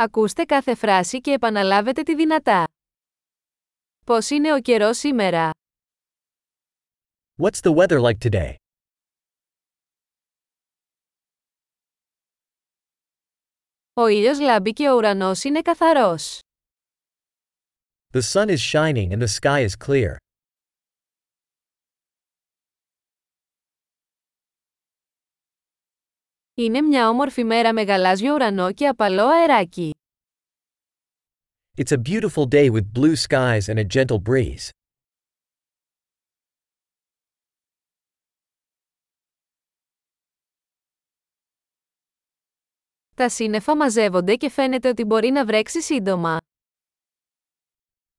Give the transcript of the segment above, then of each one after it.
Ακούστε κάθε φράση και επαναλάβετε τη δυνατά. Πώς είναι ο καιρός σήμερα; What's the weather like today? Ο ήλιος λάμπει και ο ουρανός είναι καθαρός. The sun is shining and the sky is clear. Είναι μια όμορφη μέρα με γαλάζιο ουρανό και απαλό αεράκι. It's a beautiful day with blue skies and a gentle breeze. Τα σύννεφα μαζεύονται και φαίνεται ότι μπορεί να βρέξει σύντομα.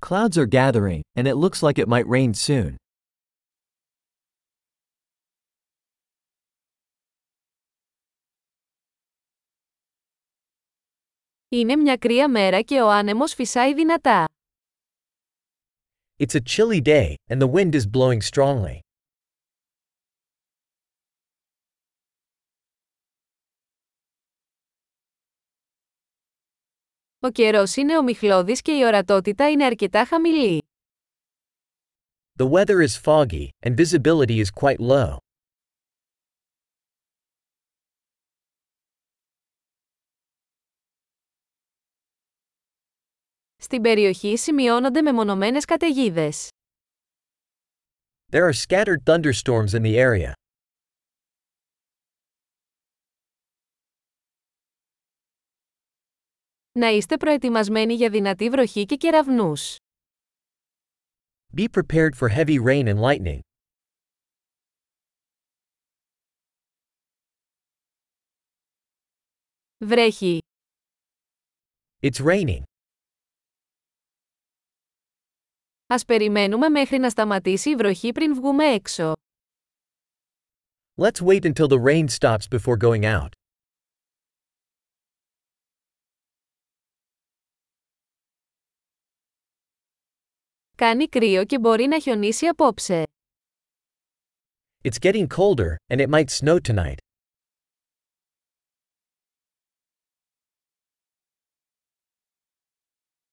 Clouds are gathering, and it looks like it might rain soon. Είναι μια κρύα μέρα και ο άνεμος φυσάει δυνατά. It's a chilly day, and the wind is blowing strongly. Ο καιρός είναι ομιχλώδης και η ορατότητα είναι αρκετά χαμηλή. The weather is foggy, and visibility is quite low. Στην περιοχή σημειώνονται μεμονωμένες καταιγίδες. There are scattered thunderstorms in the area. Να είστε προετοιμασμένοι για δυνατή βροχή και κεραυνούς. Be prepared for heavy rain and lightning. Βρέχει. It's raining. Ας περιμένουμε μέχρι να σταματήσει η βροχή πριν βγούμε έξω. Let's wait until the rain stops before going out. Κάνει κρύο και μπορεί να χιονίσει απόψε. It's getting colder, and it might snow tonight.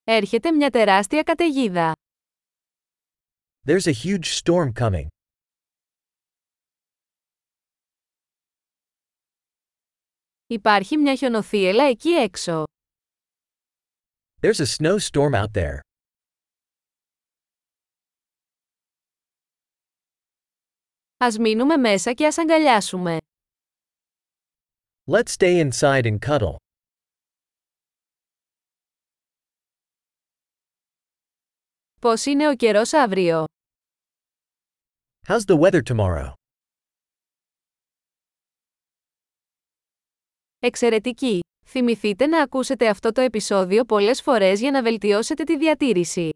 Έρχεται μια τεράστια καταιγίδα. There's a huge storm coming. Υπάρχει μια χιονοθύελα εκεί έξω. There's a snowstorm out there. Ας μείνουμε μέσα και ας αγκαλιάσουμε. Let's stay inside and cuddle. Πώς είναι ο καιρός αύριο; How's the weather tomorrow? Εξαιρετική! Θυμηθείτε να ακούσετε αυτό το επεισόδιο πολλές φορές για να βελτιώσετε τη διατήρηση.